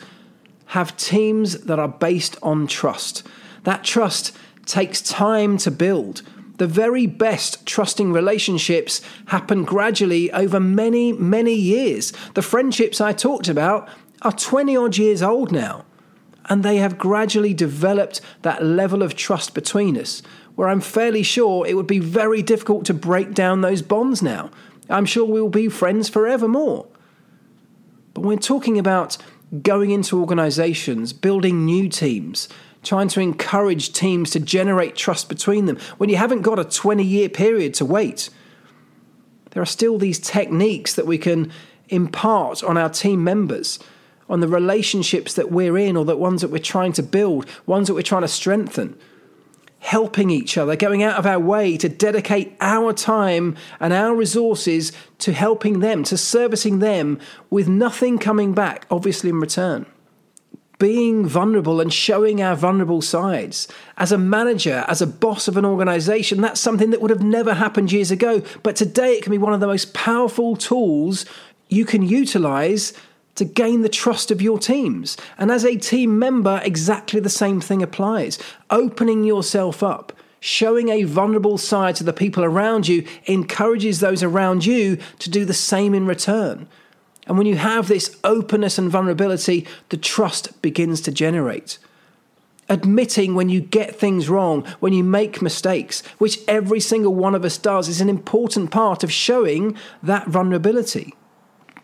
have teams that are based on trust. That trust takes time to build. The very best trusting relationships happen gradually over many, many years. The friendships I talked about are 20 odd years old now, and they have gradually developed that level of trust between us where I'm fairly sure it would be very difficult to break down those bonds now. I'm sure we will be friends forevermore. But we're talking about going into organizations, building new teams, trying to encourage teams to generate trust between them when you haven't got a 20 year period to wait. There are still these techniques that we can impart on our team members, on the relationships that we're in or the ones that we're trying to build, ones that we're trying to strengthen helping each other, going out of our way to dedicate our time and our resources to helping them, to servicing them, with nothing coming back, obviously, in return. Being vulnerable and showing our vulnerable sides. As a manager, as a boss of an organization, that's something that would have never happened years ago. But today, it can be one of the most powerful tools you can utilize to gain the trust of your teams. And as a team member, exactly the same thing applies. Opening yourself up, showing a vulnerable side to the people around you encourages those around you to do the same in return. And when you have this openness and vulnerability, the trust begins to generate. Admitting when you get things wrong, when you make mistakes, which every single one of us does, is an important part of showing that vulnerability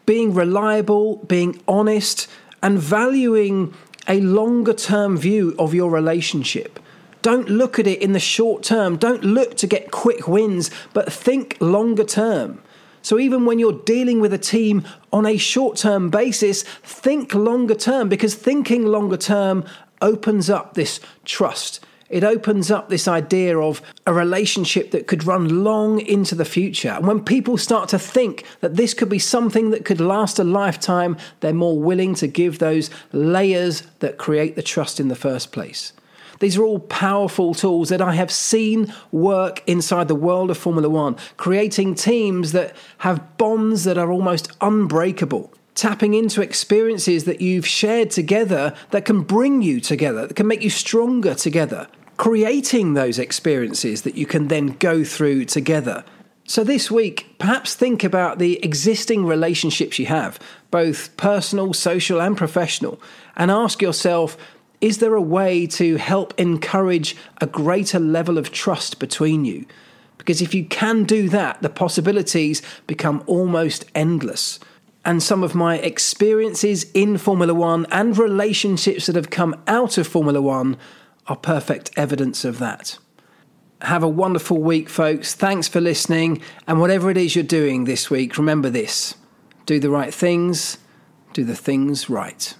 being reliable, being honest, and valuing a longer term view of your relationship. Don't look at it in the short term. Don't look to get quick wins, but think longer term. So, even when you're dealing with a team on a short term basis, think longer term because thinking longer term opens up this trust it opens up this idea of a relationship that could run long into the future. And when people start to think that this could be something that could last a lifetime, they're more willing to give those layers that create the trust in the first place. These are all powerful tools that I have seen work inside the world of Formula One, creating teams that have bonds that are almost unbreakable tapping into experiences that you've shared together that can bring you together, that can make you stronger together, creating those experiences that you can then go through together. So, this week, perhaps think about the existing relationships you have, both personal, social, and professional, and ask yourself is there a way to help encourage a greater level of trust between you? Because if you can do that, the possibilities become almost endless and some of my experiences in Formula One and relationships that have come out of Formula One are perfect evidence of that. Have a wonderful week, folks. Thanks for listening. And whatever it is you're doing this week, remember this do the right things, do the things right.